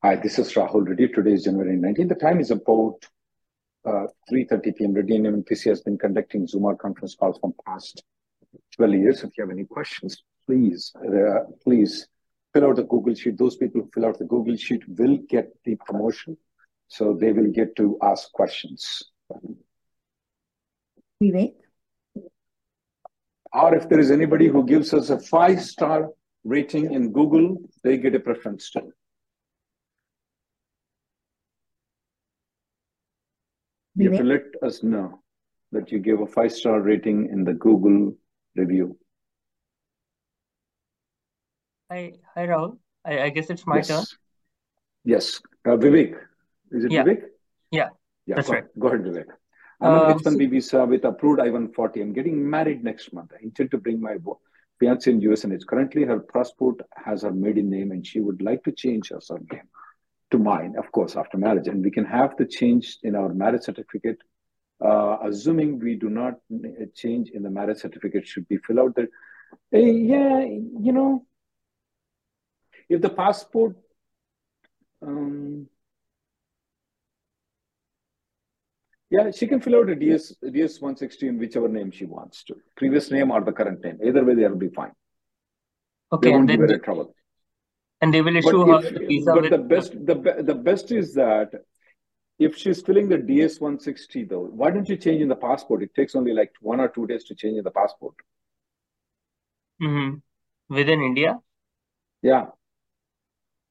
Hi, this is Rahul Reddy. Today is January 19th. The time is about uh, 3.30 p.m. Reddy and MPC has been conducting Zoom conference calls from past 12 years. If you have any questions, please, uh, please fill out the Google Sheet. Those people who fill out the Google Sheet will get the promotion. So they will get to ask questions. Vivek? Or if there is anybody who gives us a five-star rating in Google, they get a preference too. You have to let us know that you gave a five star rating in the Google review. Hi, hi Rahul. I, I guess it's my yes. turn. Yes. Uh, Vivek. Is it Yeah. Vivek? Yeah, Yeah, that's go, right. go ahead, Vivek. I'm Um, on H1B visa with approved I-140. I'm getting married next month. I intend to bring my fiance in US and it's currently her passport has her maiden name and she would like to change her surname to mine, of course, after marriage. And we can have the change in our marriage certificate. Uh, assuming we do not uh, change in the marriage certificate, should be fill out that? Eh, yeah, you know, if the passport, um, yeah, she can fill out a DS DS 160 in whichever name she wants to, previous name or the current name. Either way, they'll be fine. Okay, They and won't give then her a trouble. And they will But issue her if, visa but with the best, the the best is that if she's filling the DS 160 though, why don't you change in the passport? It takes only like one or two days to change in the passport. Mhm. within India. Yeah,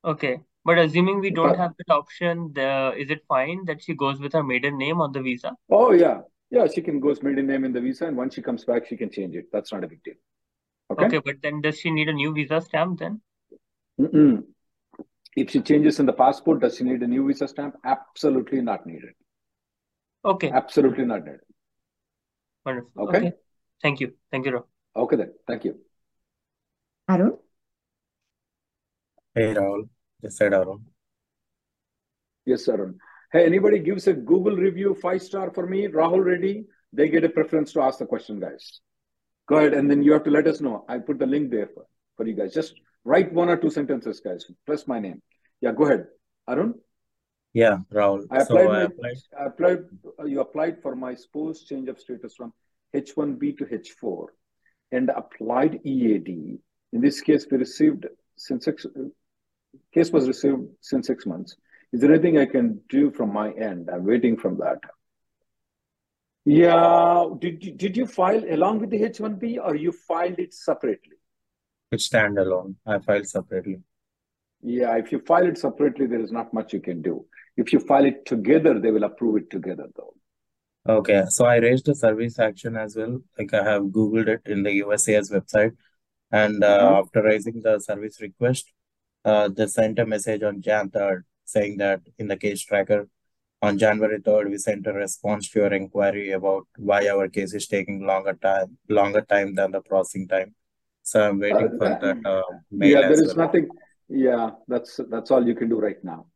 Okay, but assuming we don't but have that option, the is it fine that she goes with her maiden name on the visa? oh yeah, yeah, she can go maiden name in the visa, and once she comes back, she can change it. That's not a big deal. Okay. Okay, but then does she need a new visa stamp then? Mm-mm. If she changes in the passport, does she need a new visa stamp? Absolutely not needed. Okay, Absolutely not needed. wonderful. Okay. Okay, thank you. Thank you, Rahul. Okay then. Thank you. Arun? Hey Rahul, this side Arun. Yes, Arun. Hey, anybody gives a Google review five star for me, Rahul Reddy, they get a preference to ask the question, guys. Go ahead, and then you have to let us know. I put the link there for, for you guys. Just write one or two sentences, guys. Plus my name. Yeah, go ahead. Arun, Yeah, Rahul. I So applied I my applied. I applied uh, you applied for my spouse change of status from H1B to H4 and applied EAD. In this case, we received since six case was received since six months. Is there anything I can do from my end? I'm waiting from that. Yeah, did did you file along with the H1B or you filed it separately? It's standalone. I filed separately. Yeah, if you file it separately, there is not much you can do. If you file it together, they will approve it together, though. Okay, so I raised a service action as well. Like I have Googled it in the USCIS website, and uh, Uh-huh. after raising the service request, uh, they sent a message on Jan 3rd saying that in the case tracker on January 3rd, we sent a response to your inquiry about why our case is taking longer time, longer time than the processing time. So I'm Uh, waiting for uh, that uh, mail yeah, there as is well. nothing. Yeah, that's that's all you can do right now.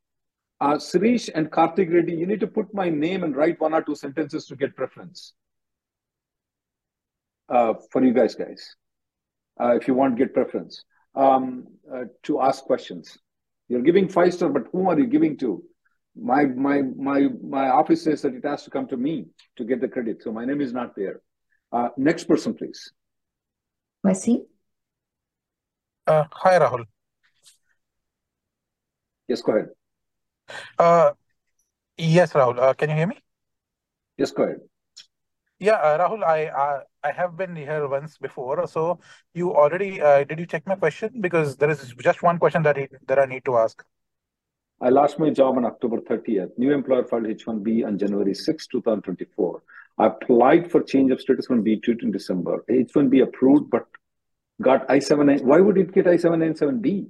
Uh, Sirish and Karthik Reddy, you need to put my name and write one or two sentences to get preference uh, for you guys, guys. Uh, if you want get preference um, uh, to ask questions, you're giving five star, but whom are you giving to? My my my my office says that it has to come to me to get the credit, so my name is not there. Uh, next person, please. Wasi? Uh, hi, Rahul. Yes, go ahead. Uh, yes, Rahul. Uh, can you hear me? Yes, go ahead. Yeah, uh, Rahul, I uh, I have been here once before. So you already uh, did you check my question? Because there is just one question that I, that I need to ask. I lost my job on October 30th. New employer filed H1B on January 6, 2024. I applied for change of status from B2 in December. H1B approved, but got I-7. Why would it get I-797B?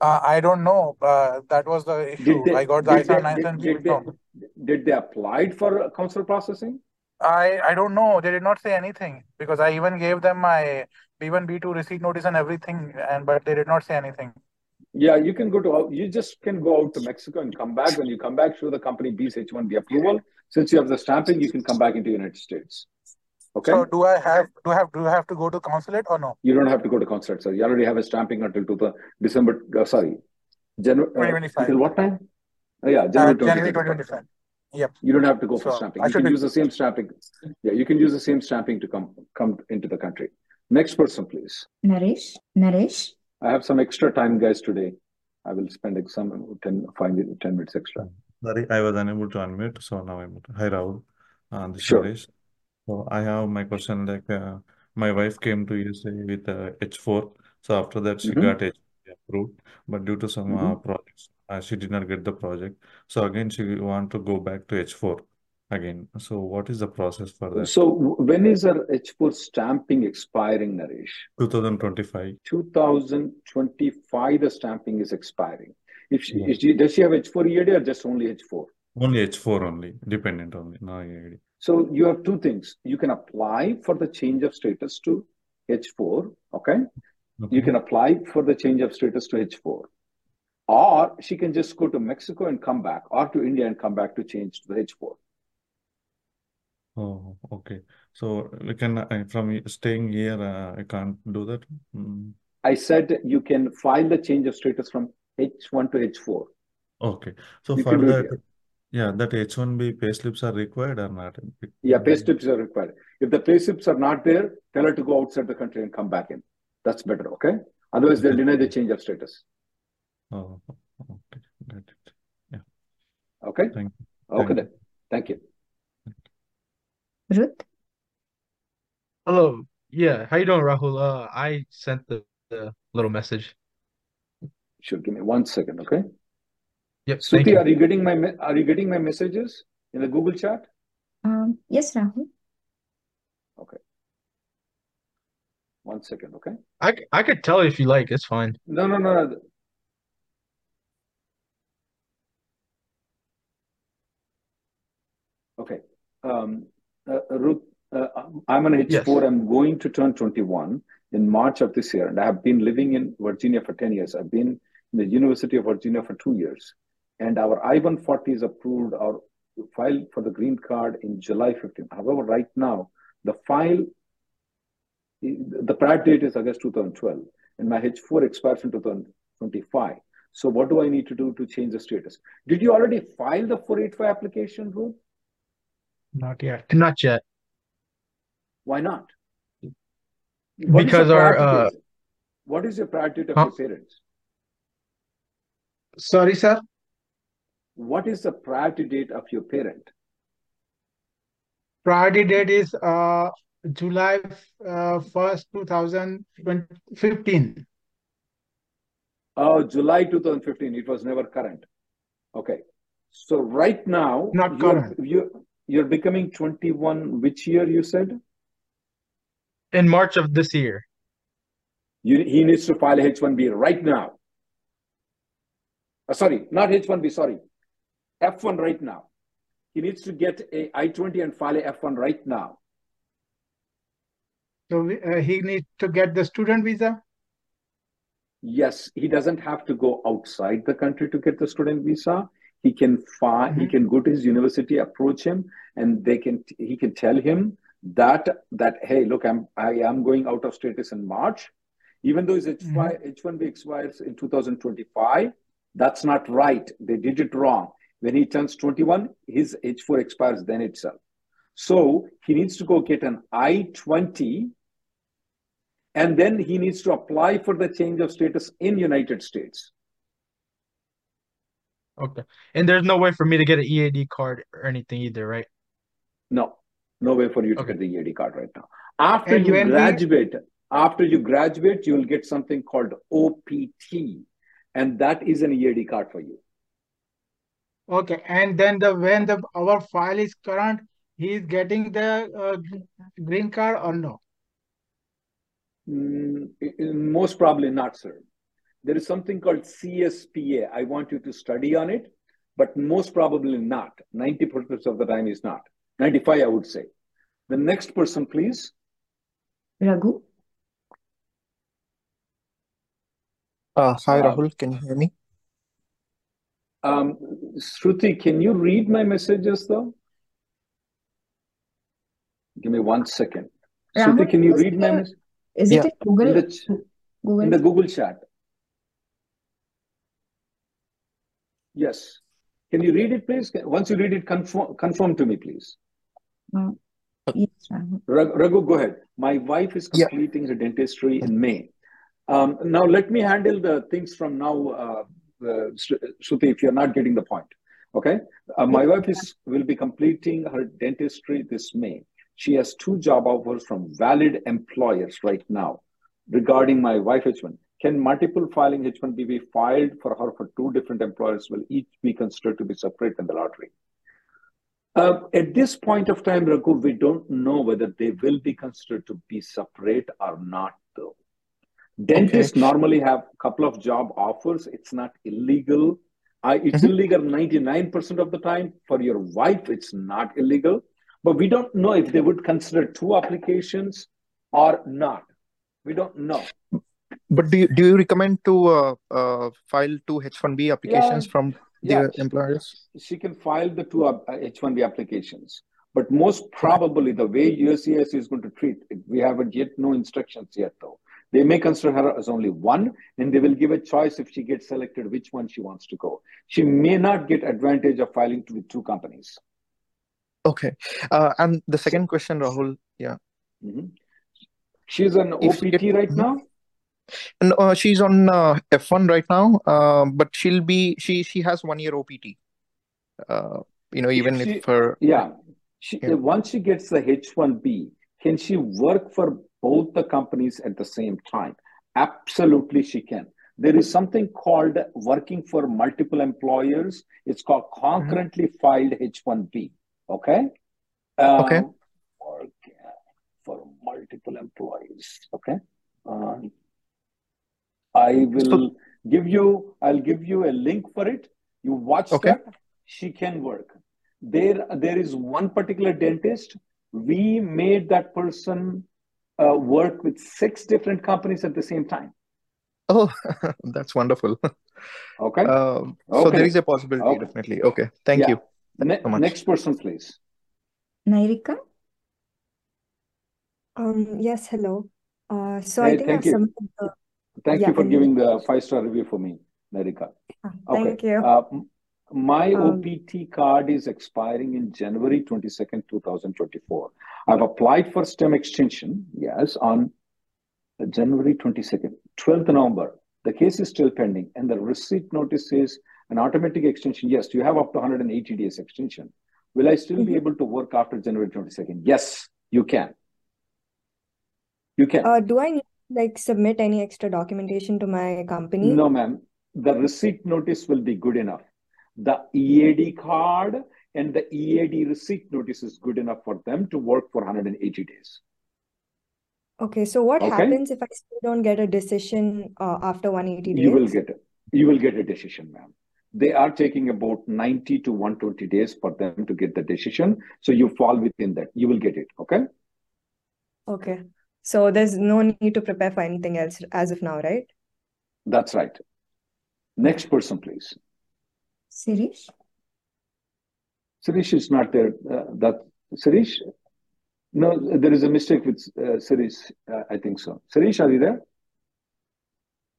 Uh, I don't know. Uh, that was the issue. They, I got the I-797B. did, did, they, did they apply for consular processing? I I don't know. They did not say anything because I even gave them my B1, B2 receipt notice and everything, and but they did not say anything. Yeah, you can go to you just can go out to Mexico and come back. When you come back, show the company B's H1B approval. Since you have the stamping, you can come back into United States. Okay. So do I have do I have do I have to go to consulate or no? You don't have to go to consulate, sir. You already have a stamping until to the December. Uh, sorry, January. Uh, 2025. until what time? Oh, yeah, Uh, January, January 2025. 2025. Yep. You don't have to go for stamping. I You can be use the same stamping. Yeah, you can use the same stamping to come come into the country. Next person, please. Naresh, Naresh, I have some extra time, guys, today. I will spend some 10, five, 10 minutes extra. Sorry, I was unable to unmute, so now I'm. Hi, Rahul. Uh, this is Sure. Naresh. So I have my question. Like, uh, my wife came to USA with uh, H4. So after that, she Mm-hmm. got H approved, but due to some uh, Mm-hmm. projects, uh, she did not get the project. So again, she want to go back to H4 again. So what is the process for that? So w- when is our H4 stamping expiring, Naresh? 2025. 2025, the stamping is expiring. If she, Yeah. is she, does she have H4 EAD or just only H4? Only H4 only, dependent only, no EAD. So you have two things. You can apply for the change of status to H4, okay? You can apply for the change of status to H4. Or she can just go to Mexico and come back, or to India and come back to change to the H4. Oh, okay. So we can uh, from staying here, uh, I can't do that. Mm. I said you can file the change of status from H1 to H4. Okay. So You for can do it that, here. yeah, that H1B payslips are required or not? Yeah, pay slips are required. If the pay slips are not there, tell her to go outside the country and come back in. That's better, okay? Otherwise, they'll deny the change of status. Oh, okay. Got it. Yeah. Okay? Thank you. Okay Thank then. Thank you. Ruth, Hello. Yeah, how you doing, Rahul? Uh, I sent the, the little message. Sure, give me one second, okay? Yep, thank Suti, you. are you getting my are you getting my messages in the Google chat? um, yes, Rahul. Okay. One second, okay? I I could tell if you like, it's fine. No, no, no, no. Okay. Um, uh, Ruth, uh, I'm an Yes. H4. I'm going to turn 21 in March of this year, and I have been living in Virginia for 10 years. I've been in the University of Virginia for two years, and our I-140 is approved or filed for the green card in July 15. However, right now, the file, the prior date is August 2012, and my H4 expires in 2025. So what do I need to do to change the status? Did you already file the 485 application, Ruth? Not yet. Not yet. Why not? What is the Because our, uh, what is your priority of Huh? your parents? Sorry, sir. What is the priority date of your parent? Priority date is uh, July uh, 1st, 2015. Oh, July 2015. It was never current. Okay. So right now, Not you're, current. you're, you're becoming 21. Which year you said? In March of this year. You, he needs to file a H1B right now. Uh, sorry, not H1B, sorry. F1 right now. He needs to get a I-20 and file a F1 right now. So uh, he needs to get the student visa. Yes, he doesn't have to go outside the country to get the student visa. He can file, he Mhm. can go to his university, approach him, and they can he can tell him that that hey, look, I'm I am going out of status in March. Even though his H5, H1B expires in 2025, that's not right. They did it wrong. When he turns 21, his H4 expires then itself. So he needs to go get an I-20 and then he needs to apply for the change of status in United States. Okay. And there's no way for me to get an EAD card or anything either, right? No, no way for you to Okay. get the EAD card right now. After And you we graduate, after you graduate, you will get something called OPT, and that is an EAD card for you. Okay, and then the when the our file is current, he is getting the uh, green card or no? Mm, i- i- most probably not, sir. There is something called CSPA. I want you to study on it, but most probably not. 90% of the time is not. 95, I would say. The next person, please. Raghu. Uh, hi, Uh, Rahul. Can you hear me? um, Shruti, can you read my messages though? Give me one second. Shruti, Rahul, can you read my it, message? is Yeah. it in In Google? the, ch- in Google? the Google chat. Yes. Can you read it, please? Once you read it, confirm, confirm to me, please. Uh, yes, Rahul. Raghu, go ahead. My wife is Yeah. completing her dentistry in May. Um, now, let me handle the things from now, uh, Shruti, if you're not getting the point. Okay? Uh, my wife is will be completing her dentistry this May. She has two job offers from valid employers right now regarding my wife H1. Can multiple filing H1B be filed for her for two different employers? Will each be considered to be separate in the lottery? Uh, at this point of time, Raghu, we don't know whether they will be considered to be separate or not, though. Dentists normally have a couple of job offers. It's not illegal. I, it's Mhm. illegal 99% of the time. For your wife, it's not illegal. But we don't know if they would consider two applications or not. We don't know. But do you, do you recommend to uh, uh, file two H1B applications from Yeah, their employers? she can file the two uh, H1B applications. But most probably, the way USCIS is going to treat it, we haven't yet no instructions yet, though. They may consider her as only one, and they will give a choice if she gets selected which one she wants to go. She may not get advantage of filing to with two companies. Okay. Uh, and the second question, Rahul, yeah. Mhm. She's an If OPT get- right now. And uh, she's on uh, F1 right now, uh, but she'll be she she has one year OPT. Uh, you know, even she- if her Yeah. She, Yeah. Once she gets the H1B, can she work for both the companies at the same time? Absolutely, she can. There is something called working for multiple employers. It's called concurrently filed H1B. Okay? Um, Okay. work For multiple employees. Okay? Um, I will give you, I'll give you a link for it. You watch Okay. that. She can work. There, there is one particular dentist. We made that person uh, work with six different companies at the same time. oh, that's wonderful. Okay. Um, so there is a possibility, Okay. definitely. Okay, thank Yeah. you. Ne- so much. next person, please. Nairika. Um, yes, hello. Uh, so Hey, I think thank I've you. submitted the, Thank Yeah, you for giving the five star review for me, Narika. ah, Okay. thank you. My Um, OPT card is expiring in January 22nd, 2024. I've applied for STEM extension, yes, on January 22nd, 12th November. The case is still pending, and the receipt notice is an automatic extension. Yes, you have up to 180 days extension. Will I still be Mhm. able to work after January 22nd? Yes, you can. You can. Uh, do I need like submit any extra documentation to my company? No, ma'am. The receipt notice will be good enough. The EAD card and the EAD receipt notice is good enough for them to work for 180 days. Okay, so what Okay. happens if I still don't get a decision uh, after 180 days? You will get it. You will get a decision, ma'am. They are taking about 90 to 120 days for them to get the decision. So you fall within that. You will get it. Okay. Okay. So there's no need to prepare for anything else as of now, right? That's right. Next person, please. Sirish. Sirish is not there. Uh, that Sirish? No, there is a mistake with uh, Sirish. Uh, I think so. Sirish, are you there?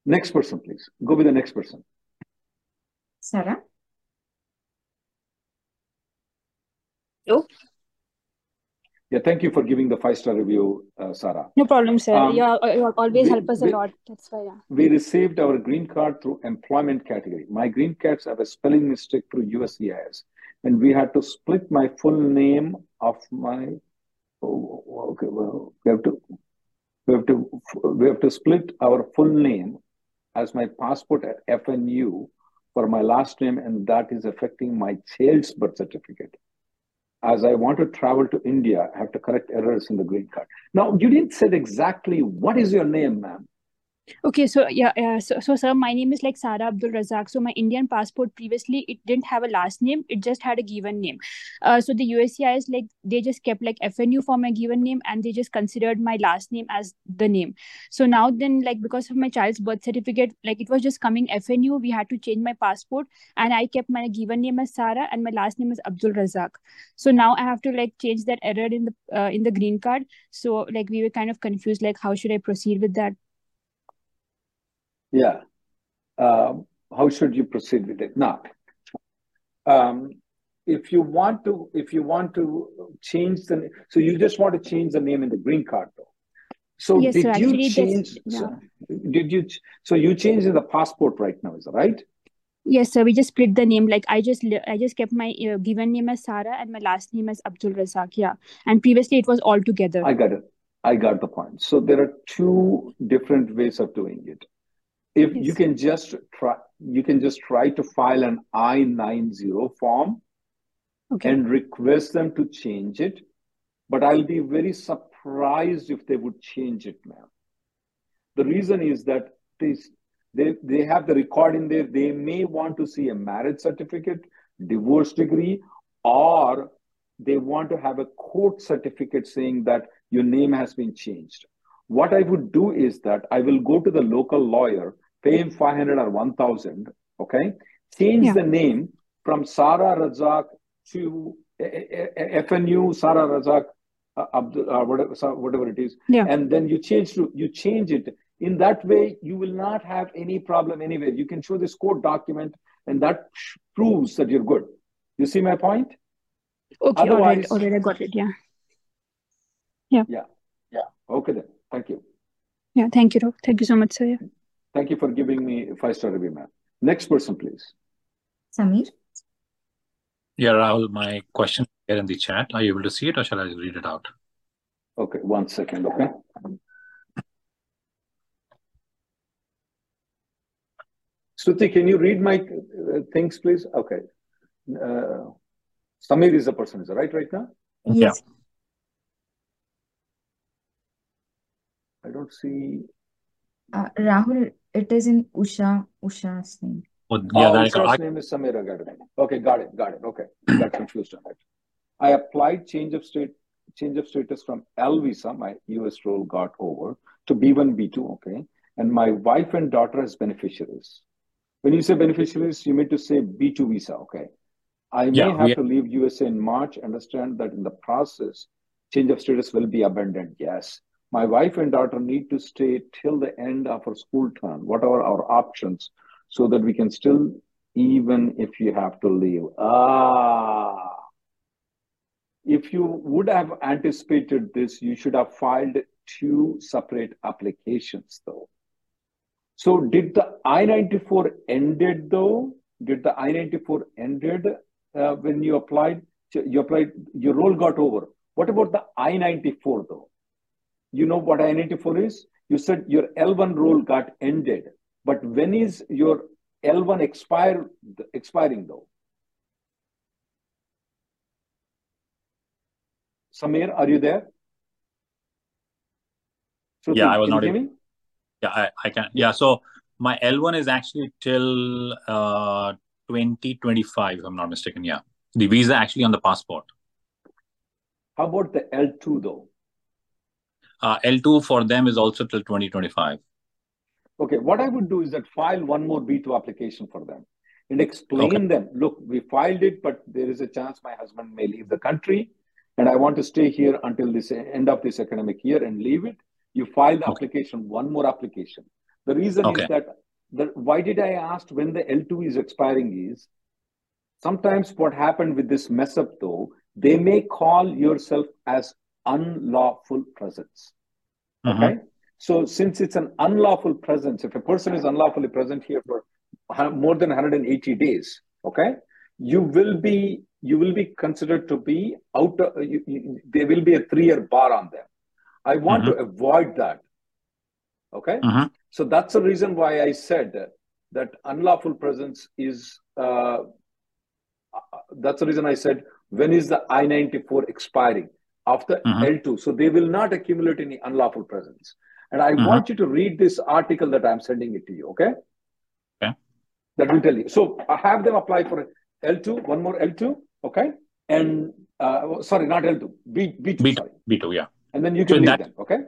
Next person, please. Go with the next person. Sarah. Hello? Yeah, thank you for giving the five star review, uh, Sarah. No problem, sir. Um, you, are, you always we- help us a we- lot. That's why, yeah. We received our green card through employment category. My green cards have a spelling mistake through USCIS. and we had to split my full name of my. Oh, okay, well, we have to, we have to, we have to split our full name as my passport at FNU for my last name, and that is affecting my child's birth certificate. As I want to travel to India, I have to correct errors in the green card. Now, you didn't say exactly what is your name, ma'am. Okay, so yeah, yeah so, so sir, my name is like Sara Abdul Razak. So my Indian passport previously it didn't have a last name; it just had a given name. Uh, so the USCIS like they just kept like FNU for my given name, and they just considered my last name as the name. So now then, like because of my child's birth certificate, like it was just coming FNU, we had to change my passport, and I kept my given name as Sara, and my last name is Abdul Razak. So now I have to like change that error in the uh, in the green card. So like we were kind of confused, like how should I proceed with that? Yeah. Um, how should you proceed with it? Now, um, if you want to, if you want to change the, so you just want to change the name in the green card, though. So Yes, did sir. you change? that's So did you? So you changed in the passport right now, is that right? Yes, sir. We just split the name. Like I just I just kept my uh, given name as Sarah and my last name as Abdul Razak. Yeah, and previously it was all together. I got it. I got the point. So there are two different ways of doing it. If you can just try, you can just try to file an I-90 form Okay. and request them to change it. But I'll be very surprised if they would change it, ma'am. The reason is that they, they, they have the record in there. They may want to see a marriage certificate, divorce degree, or they want to have a court certificate saying that your name has been changed. What I would do is that I will go to the local lawyer, pay him 500 or 1000, okay? Change Yeah. the name from Sara Razak to eh, eh, eh, FNU Sara Razak, uh, Abdul, uh, whatever, whatever it is, Yeah. and then you change to you change it. In that way, you will not have any problem anywhere. You can show this court document, and that proves that you're good. You see my point? Okay. all right, all right, I got it. Yeah. Yeah. yeah, yeah. Okay then. Thank you. Yeah. Thank you. doc. Thank you so much, sir. Thank you for giving me a five star review, ma'am. Next person, please. Samir? Yeah, Rahul, my question here in the chat. Are you able to see it or shall I read it out? Okay, one second. Okay. Shruti, can you read my uh, things, please? Okay. Uh, Samir is the person, is that right? Right now, Yeah. Yes. I don't see. Uh, Rahul, it is in Usha, Usha's name. Oh, yeah, Oh, that I name is Samir. I. Okay, got it. Got it. Okay, got confused on it. I applied change of state, change of status from L visa. My US role got over to B1, B2. Okay, and my wife and daughter as beneficiaries. When you say beneficiaries, you mean to say B2 visa. Okay. I may Yeah, have we to leave USA in March. Understand that in the process, change of status will be abandoned. Yes. My wife and daughter need to stay till the end of our school term, whatever our options, so that we can still, even if you have to leave. Ah. If you would have anticipated this, you should have filed two separate applications, though. So did the I-94 ended though? Did the I-94 ended uh, when you applied? You applied, your role got over. What about the I-94 though? You know what I-94 is? You said your L1 role got ended, but when is your L1 expire expiring though? Samir, are you there? Shruti, Yeah, I was not able. Yeah, I, I can. Yeah, so my L1 is actually till uh 2025, if I'm not mistaken. Yeah. The visa actually on the passport. How about the L2 though? Uh, L2 for them is also till 2025. Okay, what I would do is that file one more B2 application for them and Okay. explain them, look, we filed it, but there is a chance my husband may leave the country and I want to stay here until this end of this academic year and leave it. You file the Okay. application, one more application. The reason Okay. is that the, why did I ask when the L2 is expiring is sometimes what happened with this mess up though, they may call yourself as unlawful presence. Mhm. Okay. So since it's an unlawful presence, if a person is unlawfully present here for more than 180 days, okay, you will be you will be considered to be out. Of, you, you, there will be a three-year bar on them. I want Mhm. to avoid that. Okay, Mhm. so that's the reason why I said that unlawful presence is. Uh, that's the reason I said when is the I ninety four expiring after Mhm. L two, so they will not accumulate any unlawful presence. And I Mhm. want you to read this article that I'm sending it to you. Okay, Okay. that will tell you. So I have them apply for L two, one more L two. Okay, and uh, sorry, not L two, B B two. B2, Sorry, B2, yeah. and then you can in read that them. Okay.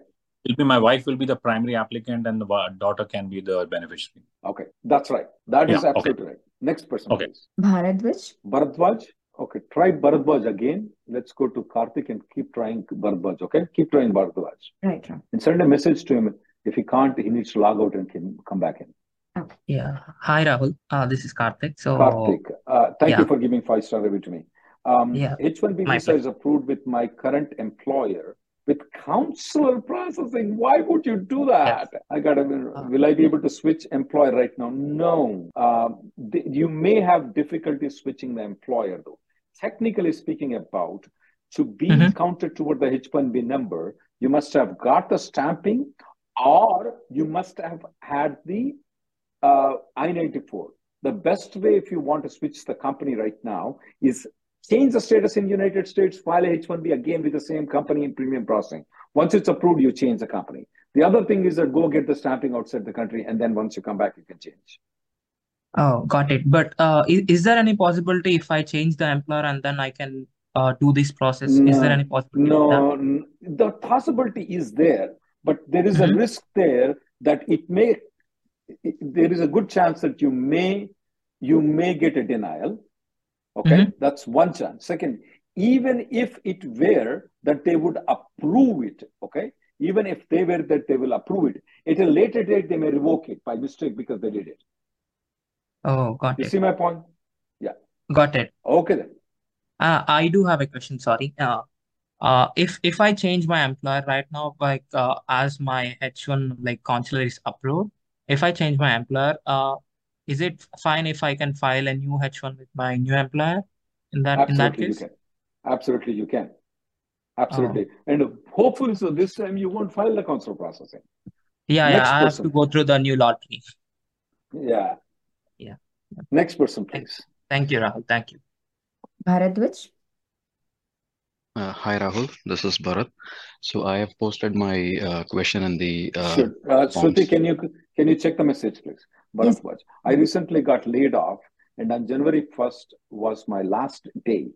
will be my wife will be the primary applicant and the daughter can be the beneficiary. Okay, that's right. That Yeah, is okay. absolutely right. Next person, Okay. please. Bharadwaj. Bharadwaj. Okay, try Bharadwaj again. Let's go to Karthik and keep trying Bharadwaj. Okay, keep trying Bharadwaj Right, right. and send a message to him. If he can't, he needs to log out and can come back in. Yeah. Hi, Rahul. Uh, this is Karthik. So, Karthik, uh, thank yeah, you for giving five star review to me. Um, yeah, H1B visa is approved with my current employer with consular processing. Why would you do Yes. that? I gotta. Uh, Will I be able to switch employer right now? No. Um, th- you may have difficulty switching the employer though. Technically speaking, about to be mhm. counted toward the H1B number, you must have got the stamping, or you must have had the uh, I-94. The best way if you want to switch the company right now is change the status in United States, file a H-1B again with the same company in premium processing. Once it's approved, you change the company. The other thing is that go get the stamping outside the country, and then once you come back, you can change. Oh, got it. But uh, is, is there any possibility if I change the employer and then I can uh, do this process? Is there any possibility no, the possibility is there, but there is a Mm-hmm. risk there that it may, it- there is a good chance that you may, you may get a denial. Okay, Mm-hmm. that's one chance. Second, even if it were that they would approve it, okay, even if they were that they will approve it, at a later date they may revoke it by mistake because they did it. Oh, got You it. see my point? Yeah. Got it. Okay then. Uh, I do have a question, sorry. Uh, uh, if if I change my employer right now, like uh, as my H1 like consular is approved, if I change my employer, uh, is it fine if I can file a new H1 with my new employer in that in that Absolutely, you case? can. Absolutely, you can. Oh, Absolutely. And hopefully, so this time you won't file the consular processing. yeah, yeah. Next I have to person. go through the new lottery. Yeah. Yeah. Next person, Thank, please. thank you, Rahul. Thank you. Bharadwaj. Uh, hi Rahul, this is Bharat. So I have posted my uh, question in the uh, Sure. Uh, Shruti, can you can you check the message, please? Yes. Bharatwaj. I recently got laid off, and on January 1st was my last day.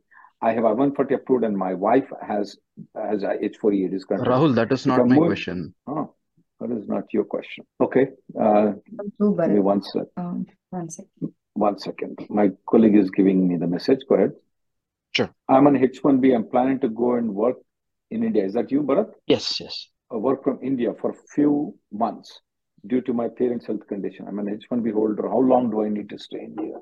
I have I-140 approved, and my wife has has a H4E. It is currently. Rahul, that is not my question. oh, that is not your question. Okay. Uh, True, give me one sec. Um, one second. One second. My colleague is giving me the message. Go ahead. Sure. I'm on H1B. I'm planning to go and work in India. Is that you, Bharat? Yes, yes. I work from India for a few months due to my parents' health condition. I'm an H1B holder. How long do I need to stay in here?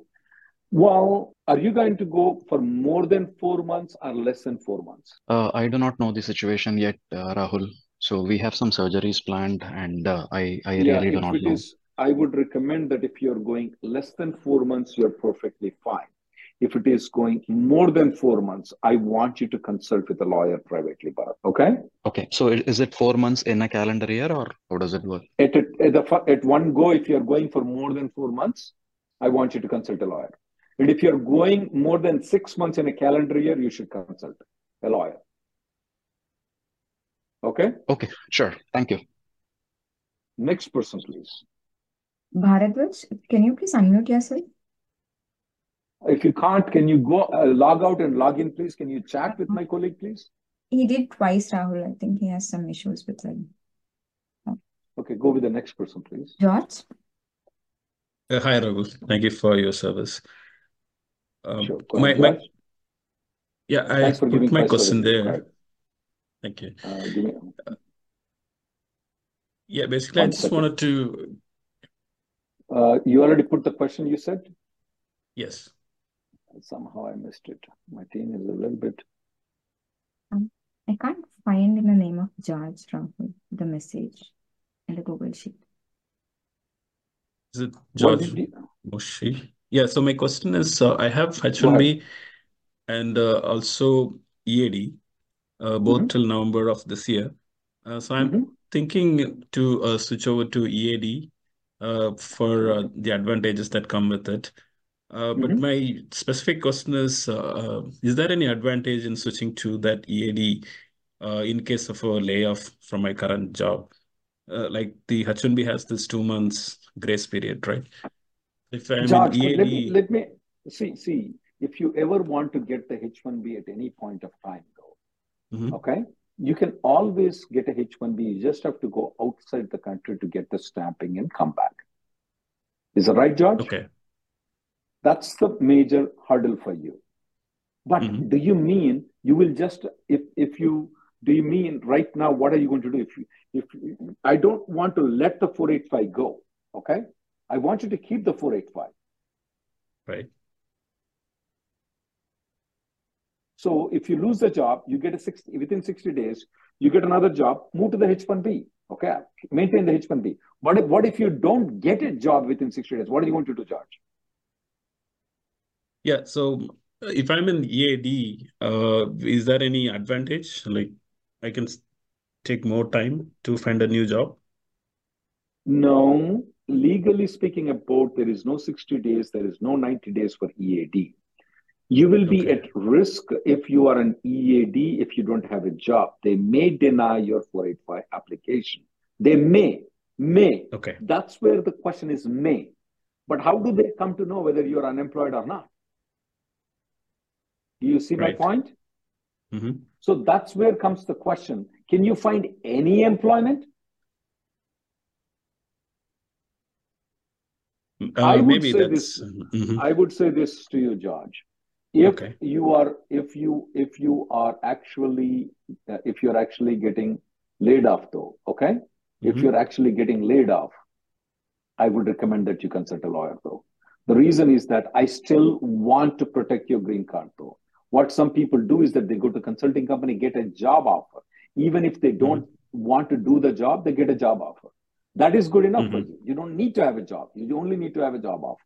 Well, are you going to go for more than four months or less than four months? Uh, I do not know the situation yet, uh, Rahul. So we have some surgeries planned, and uh, I I Yeah, really do not know. is, I would recommend that if you're going less than four months, you're perfectly fine. If it is going more than four months, I want you to consult with a lawyer privately, Bharat. Okay? Okay, so is it four months in a calendar year, or how does it work? At, at, at, the, fir- at one go, if you're going for more than four months, I want you to consult a lawyer. And if you're going more than six months in a calendar year, you should consult a lawyer. Okay? Okay, sure. Thank you. Next person, please. Bharadwaj, can you please unmute yourself? If you can't, can you go uh, log out and log in, please? Can you chat with my colleague, please? He did twice, Rahul. I think he has some issues with him. Okay, go with the next person, please. George? Uh, hi, Rahul. Thank you for your service. Um, Sure. My ahead, my yeah, I Thanks put my question review. There. ahead. Thank you. Uh, me Yeah, basically, I just second. wanted to Uh, you already put the question you said? yes. Somehow I missed it. My team is a little bit. Um, I can't find in the name of George, Rahul, the message in the Google Sheet. Is it George did? Moshi? Yeah, so my question is, uh, I have Go. H1B and uh, also EAD, uh, both Mm-hmm. till November of this year. Uh, so I'm Mhm. thinking to uh, switch over to EAD uh, for uh, the advantages that come with it. Uh, but Mhm. my specific question is, uh, is there any advantage in switching to that EAD uh, in case of a layoff from my current job? Uh, like the H1B has this two months grace period, right? If I'm George, but let me EAD, let me see see if you ever want to get the H1B at any point of time, though, Mhm. okay, you can always get a H1B. You just have to go outside the country to get the stamping and come back. Is that right, George? okay. That's the major hurdle for you. But Mhm. do you mean you will just if if you do you mean right now what are you going to do if you if I don't want to let the 485 go, okay? I want you to keep the 485. Right. So if you lose the job, you get a 60 within 60 days, you get another job, move to the H1B. Okay. Maintain the H1B. What if what if you don't get a job within 60 days? What are you going to do, George? Yeah. So if I'm in EAD, uh, is there any advantage? Like I can take more time to find a new job? No, legally speaking about there is no 60 days, there is no 90 days for EAD. You will be Okay. at risk if you are an EAD if you don't have a job. They may deny your 485 application. They may, may. Okay. That's where the question is may. But how do they come to know whether you're unemployed or not? Do you see my Right. point? hmm So that's where comes the question. Can you find any employment? I Uh, would maybe say that's. this. mhm. I would say this to you, George. If Okay. you are, if you, if you are actually, uh, if you're actually getting laid off, though, okay. If Mhm. you're actually getting laid off, I would recommend that you consult a lawyer, though. The reason is that I still want to protect your green card, though. What some people do is that they go to consulting company, get a job offer. Even if they don't want to do the job, they get a job offer. That is good enough for Mhm. you. You don't need to have a job. You only need to have a job offer.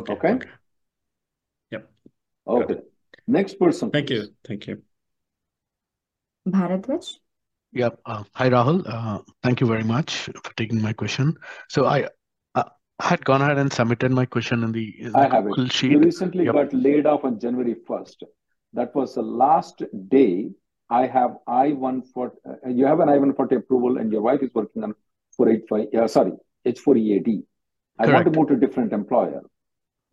Okay. Okay. Okay. Yep. Okay. Next person, Thank you. Thank you. Bharatwaj? Yep. Uh, hi, Rahul. Uh, thank you very much for taking my question. So I, uh, had gone ahead and submitted my question in the, in I have it. Google You recently Yep. got laid off on January 1st. That was the last day I have I-140, uh, you have an I-140 approval and your wife is working on 485, uh, sorry, H4EAD. I want to Correct. move to a different employer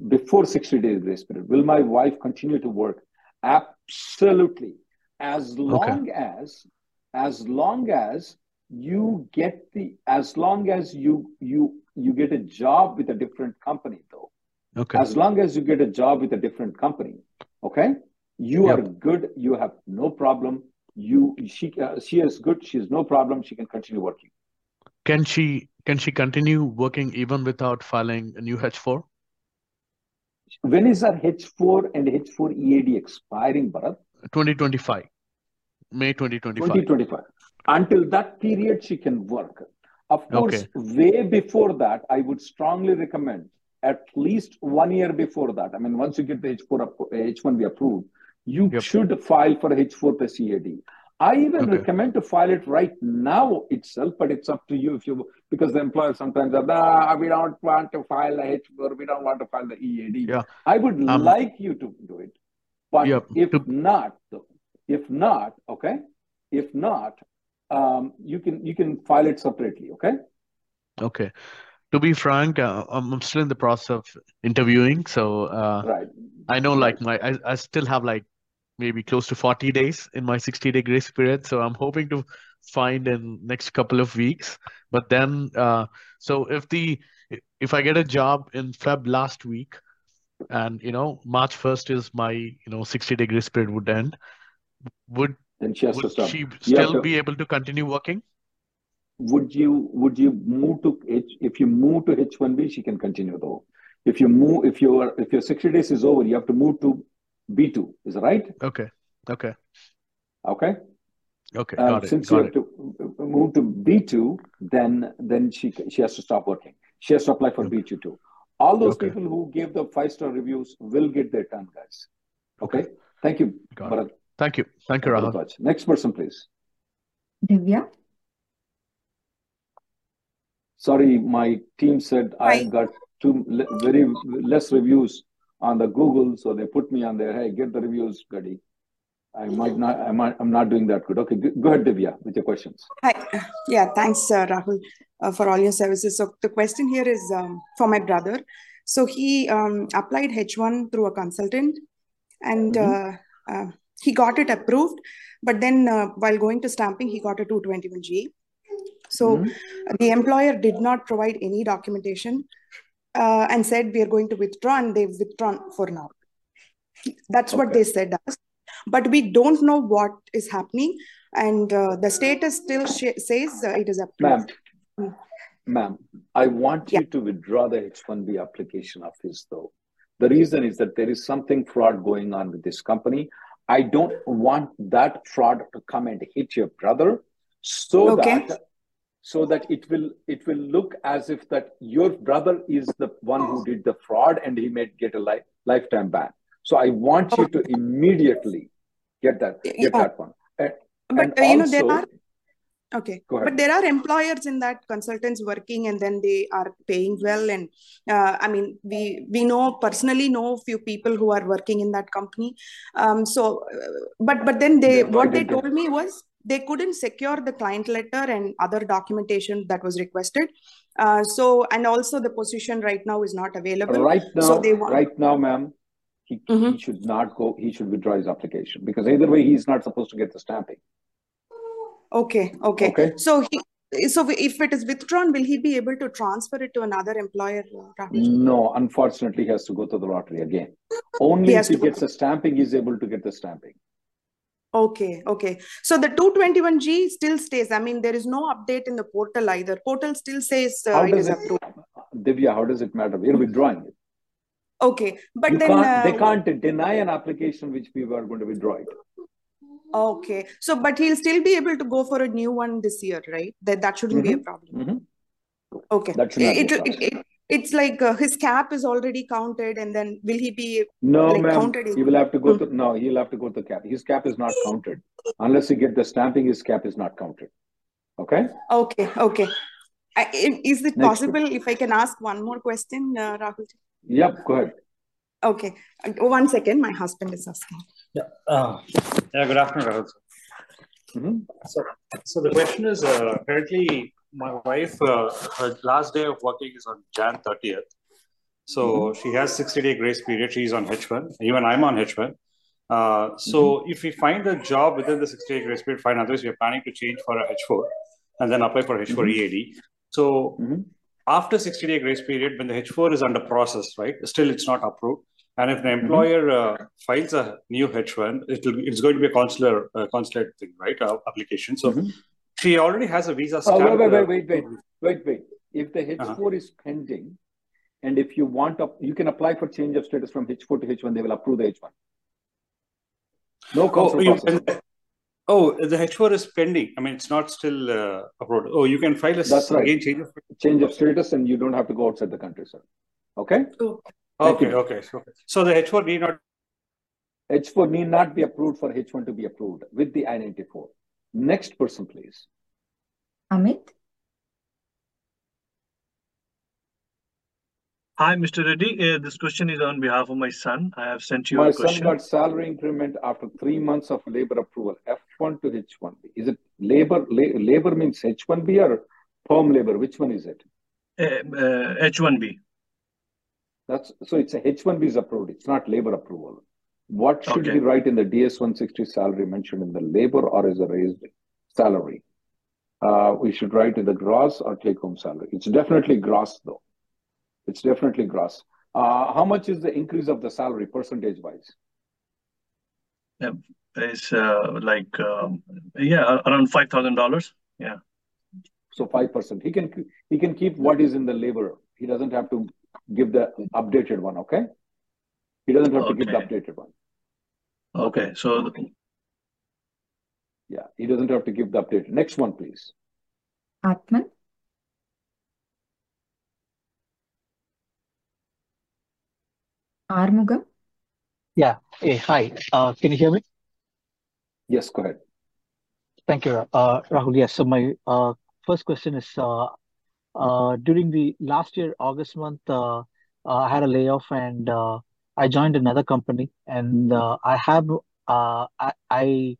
before 60 days grace period. Will my wife continue to work? Absolutely. As Okay. long as, as long as you get the, as long as you, you, you get a job with a different company though. Okay. As long as you get a job with a different company, okay, you are good. You have no problem. You she uh, she is good. She has no problem. She can continue working. Can she can she continue working even without filing a new H4? When is our H4 and H4 EAD expiring, Bharat? 2025, May 2025. 2025. Until that period, she can work. Of course, Okay. way before that, I would strongly recommend at least one year before that. I mean, once you get the H4 H1B approved, you Yep. should file for H4 plus EAD. I even Okay. recommend to file it right now itself, but it's up to you if you because the employer sometimes are, ah, we don't want to file the H4, we don't want to file the EAD. Yeah. I would Um, like you to do it, but Yep. if To- not, if not, okay, if not, um, you can you can file it separately, okay? Okay. To be frank, uh, I'm still in the process of interviewing, so uh, Right, I know like my I, I still have like maybe close to 40 days in my 60 day grace period, so I'm hoping to find in next couple of weeks. But then, uh, so if the if I get a job in Feb last week, and you know March 1st is my you know 60 day grace period would end, would Then she has to would stop. she still to. be able to continue working? Would you would you move to H if you move to H1B, she can continue though. If you move, if your if your 60 days is over, you have to move to B2. Is that right? Okay. Okay. Okay. Okay. Uh, Got it. since you Got have to uh, move to B2, then then she she has to stop working. She has to apply for Okay. B2 too. All those Okay. people who gave the five star reviews will get their turn, guys. Okay. Thank you, Got it. Bharat. Thank you. Thank you, Rahul. Next person, please. Divya? Sorry, my team said I got too le- very less reviews on the Google, so they put me on there. Hey, get the reviews, Gadi. I might not. I might. I'm not doing that good. Okay, go go ahead, Divya, with your questions. Hi. Yeah, thanks, uh, Rahul, uh, for all your services. So the question here is um, for my brother. So he um, applied H1 through a consultant, and Mhm. uh, uh, he got it approved. But then, uh, while going to stamping, he got a 221G. So Mhm. the employer did not provide any documentation uh, and said we are going to withdraw, and they've withdrawn for now. That's what they said us. But we don't know what is happening, and uh, the status still sh- says uh, it is Ma'am, approved. Mm. ma'am, I want you to withdraw the H1B application of his, though. The reason is that there is something fraud going on with this company. I don't want that fraud to come and hit your brother, so Okay. that so that it will it will look as if that your brother is the one who did the fraud and he may get a life, lifetime ban. So I want you oh. to immediately get that get Yeah. that one. And, But and you know there are okay, but there are employers in that consultants working, and then they are paying well. And uh, I mean, we we know personally know a few people who are working in that company. Um, so, uh, but but then they why what they told me was they couldn't secure the client letter and other documentation that was requested. Uh, so and also the position right now is not available. Right So now, they want. right now, ma'am, he, Mhm. he should not go, he should withdraw his application because either way, he's not supposed to get the stamping. Okay, okay. Okay? So he, so if it is withdrawn, will he be able to transfer it to another employer, uh, No, unfortunately, he has to go to the lottery again. He Only if he gets a stamping, he's able to get the stamping. Okay, okay. So the 221G still stays. I mean, there is no update in the portal either. Portal still says uh, How it is it, approved. Divya, how does it matter? We're withdrawing it. Okay, but You then can't, they uh, can't deny an application which we were going to withdraw it. Okay. So but he'll still be able to go for a new one this year, right? That that shouldn't be a Mhm. problem. Mhm. Okay. That should not be a It, it, problem. it, it it's like uh, his cap is already counted, and then will he be No, like ma'am, counted? he will have to go Hmm. to, no, he'll have to go to cap. His cap is not counted. Unless he get the stamping, his cap is not counted. Okay? Okay, okay. I- i- Is it Next. possible if I can ask one more question, uh, Rahul? Yep, go ahead. Okay, Uh, one second. My husband is asking. Yeah. Uh, yeah. Good afternoon, Rahul. Mhm. So, so the question is, uh, currently my wife, uh, her last day of working is on Jan 30th. So Mhm. she has 60 day grace period. She's on H1. Even I'm on H1. Uh, so if we find a job within the 60 day grace period, fine. Otherwise, we're planning to change for a H4 and then apply for H4 Mhm. EAD. So Mhm. after 60 day grace period, when the H4 is under process, right? Still, it's not approved. And if the Mhm. employer uh, files a new H1, it'll, it's going to be a consular uh, consulate thing, right? Uh, application. So Mhm. she already has a visa Oh, wait, wait, wait, wait, wait, wait, wait. If the Uh-huh. H4 is pending, and if you want, up, you can apply for change of status from H4 to H1, they will approve the H1. No Oh, consular you, process. oh, the H4 is pending. I mean, it's not still uh, approved. Oh, you can file a That's right. change of. Change of status, and you don't have to go outside the country, sir. Okay? Thank Okay, okay, so, so the H4 need not. H4 need not be approved for H1 to be approved with the I-94. Next person, please. Amit? Hi, Mr. Reddy. Uh, this question is on behalf of my son. I have sent you My a son question. got salary increment after three months of labor approval, F1 to H1B. Is it labor? La- labor means H1B or perm labor? Which one is it? Uh, uh, H1B. That's so it's a H1B is approved. It's not labor approval. What should Okay. we write in the DS 160 salary mentioned in the labor or as a raised salary? Uh, we should write in the gross or take home salary. It's definitely gross though. It's definitely gross. Uh, how much is the increase of the salary percentage wise? Uh, It's uh, like, um, yeah, around $5,000. Yeah. So five percent. He can he can keep what is in the labor. He doesn't have to give the updated one. Okay. He doesn't have to give the updated one. Okay. So, Yeah, he doesn't have to give the updated. Next one, please. Atman? Armugam? Yeah. Hey, hi. Uh, can you hear me? Yes, go ahead. Thank you, uh, Rahul. Yes. So my uh, first question is uh, uh, during the last year, August month, uh, uh, I had a layoff and uh, I joined another company. And uh, I have, uh, I, I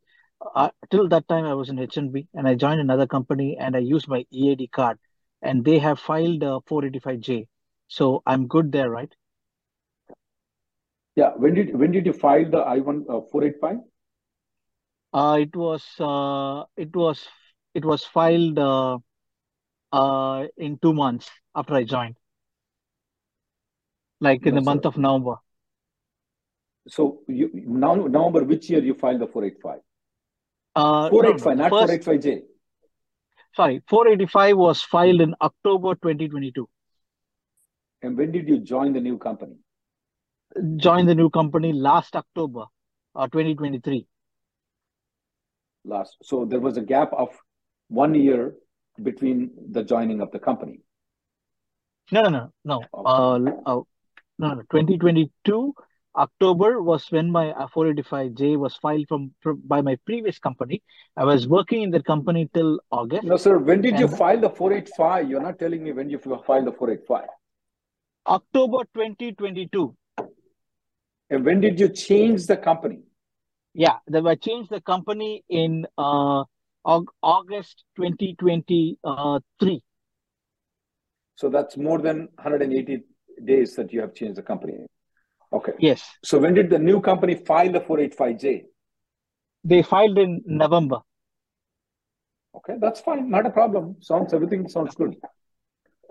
uh, till that time, I was in H1B and I joined another company and I used my EAD card and they have filed uh, 485J. So I'm good there, right? Yeah. When did when did you file the I-1 uh, 485? Uh, it was uh, it was it was filed uh, in two months after I joined, like in No, the month sir. of November. So you now November, which year you filed the 485? Uh, no, 485, not 485J. sorry, 485 was filed in October 2022. And when did you join the new company? Joined the new company last October, uh, 2023. Last. So there was a gap of one year between the joining of the company. No, no, no, no. Uh, uh, no, no. 2022 October was when my uh, 485J was filed from, from by my previous company. I was working in that company till August. No, sir. When did you file the 485? You're not telling me when you filed the 485. October 2022. And when did you change the company? Yeah, then I changed the company in uh, August 2023. So that's more than 180 days that you have changed the company. Okay. Yes, So when did the new company file the 485J? they filed in November. Okay, that's fine. Not a problem. Sounds everything sounds good.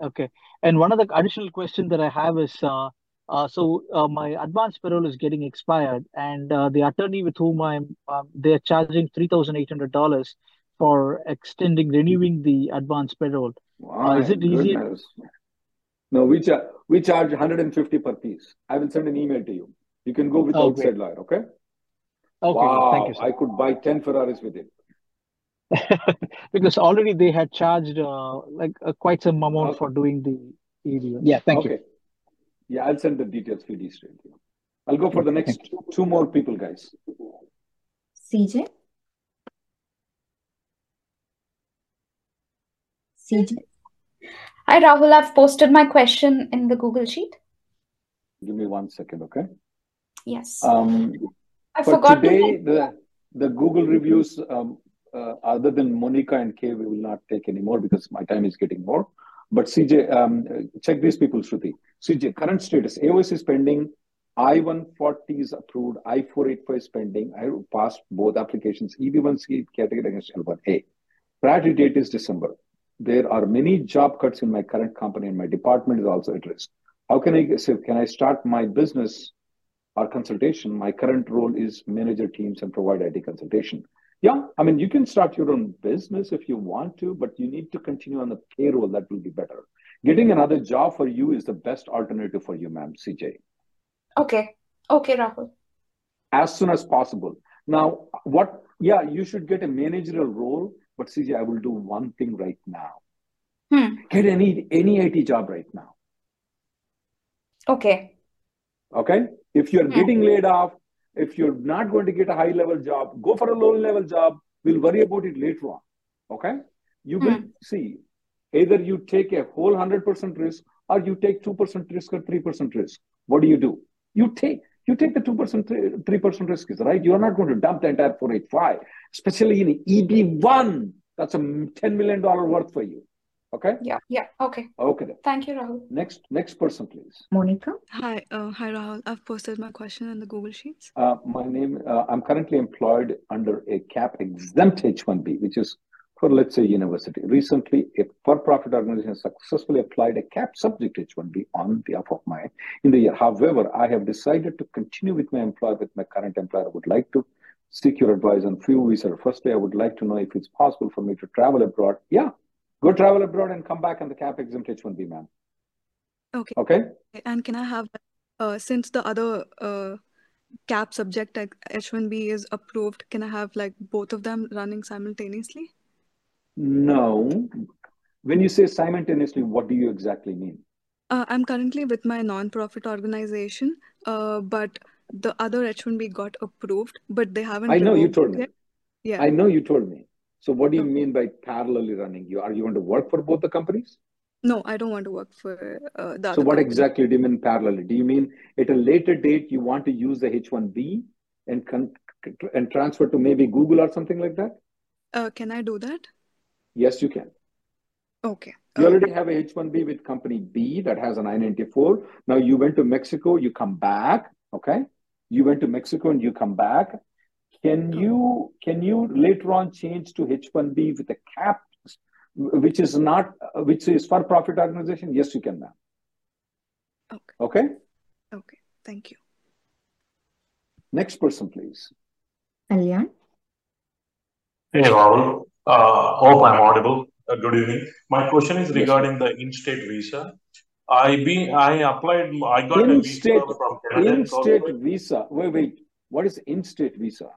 Okay. And one of the additional question that I have is, uh, uh, so uh, my advance parole is getting expired, and uh, the attorney with whom I'm, um, they're charging three thousand eight hundred dollars for extending, renewing the advance parole. Uh, is it easy? No, we charge we charge 150 per piece. I will send an email to you. You can go with Oh, outside great. lawyer, okay? Okay, great. Thank you, sir. I could buy 10 Ferraris with it. Because already they had charged uh, like uh, quite some amount Okay. for doing the EDO. Yeah, thank you. Okay. Yeah, I'll send the details for you straight. I'll go for the next two more people, guys. CJ? CJ? Hi, Rahul. I've posted my question in the Google Sheet. Give me one second, okay? Yes. Um, I for forgot to today, take. the the Google reviews, um, uh, other than Monica and Kay, we will not take anymore because my time is getting more. But CJ, um, check these people, Shruti. CJ, current status: AOS is pending. I-140 is approved. I-485 is pending. I passed both applications. EB1C category against L1A. Priority date is December. There are many job cuts in my current company, and my department is also at risk. How can I say? Can I start my business or consultation? My current role is manager teams and provide IT consultation. Yeah, I mean, you can start your own business if you want to, but you need to continue on the payroll. That will be better. Getting another job for you is the best alternative for you, ma'am, CJ, Okay. Okay, Rahul. as soon as possible. Now, what, yeah, you should get a managerial role, but CJ, I will do one thing right now. Hmm. Get any any IT job right now. Okay. Okay. If you're Hmm. getting laid off, if you're not going to get a high level job, go for a low level job. We'll worry about it later on. Okay. You will Hmm. see either you take a whole 100% risk or you take 2% risk or 3% risk. What do you do? You take you take the 2%, 3% risk, is right? You're not going to dump the entire 485, especially in EB1. That's a $10 million worth for you. Okay. Yeah. Yeah. Okay. Okay. Then. Thank you, Rahul. Next, next person, please. Monica? Hi, uh, hi Rahul. I've posted my question in the Google Sheets. Uh, my name, uh, I'm currently employed under a CAP exempt H1B, which is for, let's say, university. Recently, a for-profit organization successfully applied a CAP subject H1B on behalf of my in the year. However, I have decided to continue with my employer, with my current employer. I would like to seek your advice on few visa. Firstly, I would like to know if it's possible for me to travel abroad. Yeah, go travel abroad and come back on the CAP exempt H1B, ma'am. Okay. Okay. And can I have, uh, since the other uh, CAP subject H1B is approved, can I have like both of them running simultaneously? No. When you say simultaneously, what do you exactly mean? Uh, I'm currently with my non-profit organization, uh, but the other H1B got approved, but they haven't I know you told me. yet. Yeah. I know you told me. So what do you mean by parallelly running? You are you going to work for both the companies? No, I don't want to work for uh, the So what company. exactly do you mean parallelly? Do you mean at a later date you want to use the H1B and con- and transfer to maybe Google or something like that? Uh, can I do that? Yes, you can. Okay. You already have a H1B with company B that has an I-94. Now you went to Mexico, you come back, okay? You went to Mexico and you come back. Can you can you later on change to H1B with a cap, which is not which is for profit organization? Yes, you can, ma'am. Okay. Okay. Okay. Thank you. Next person, please. Kalyan? Hey, Rahul. Uh, hope I'm audible. Uh, good evening. My question is regarding the in-state visa. I be I applied. I got a visa In-state from Canadian in-state visa. Wait, wait. What is in-state visa?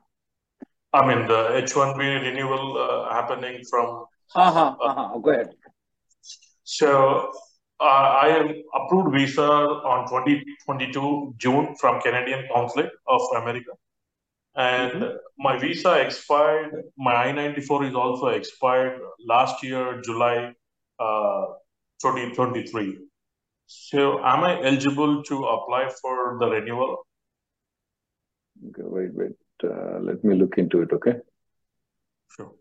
I mean the H-1B renewal uh, happening from. Uh-huh, uh-huh. Go ahead. So uh, I am approved visa on 2022 June from Canadian Consulate of America, and Mhm. my visa expired. My I-94 is also expired last year July uh, 2023. So am I eligible to apply for the renewal? Okay, wait, wait. Uh, let me look into it, okay? Sure.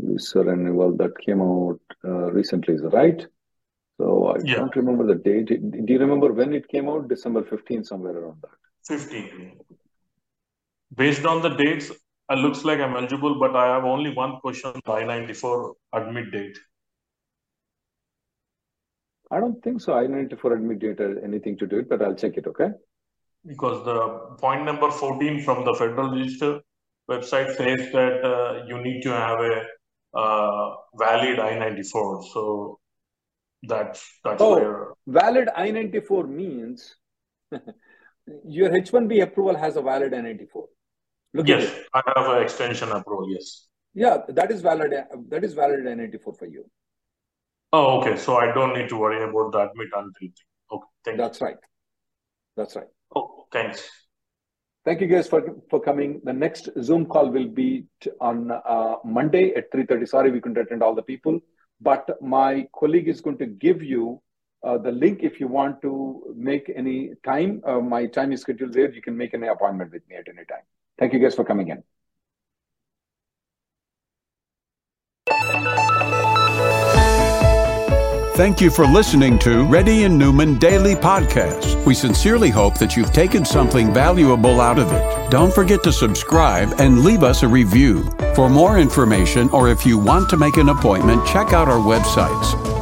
Visa renewal that came out uh, recently, is right? So I Yeah. don't remember the date. Do you remember when it came out? December 15, somewhere around that. 15. Based on the dates, it looks like I'm eligible, but I have only one question, I-94 admit date. I don't think so. I-94 admit date has anything to do it, but I'll check it, okay? Because the point number 14 from the Federal Register website says that uh, you need to have a uh, valid I-94. So that's that's Oh, where valid I-94 means your H-1B approval has a valid I-94. Look yes. I have an extension approval. Yes. Yeah, that is valid. That is valid I-94 for you. Oh, okay. So I don't need to worry about the admit until. Okay, thank you. That's right. That's right. Oh, thanks. Thank you guys for, for coming. The next Zoom call will be t- on uh, Monday at 3.30. Sorry, we couldn't attend all the people, but my colleague is going to give you uh, the link if you want to make any time. Uh, my time is scheduled there. You can make any appointment with me at any time. Thank you guys for coming in. Thank you for listening to Reddy and Neumann Daily Podcast. We sincerely hope that you've taken something valuable out of it. Don't forget to subscribe and leave us a review. For more information or if you want to make an appointment, check out our websites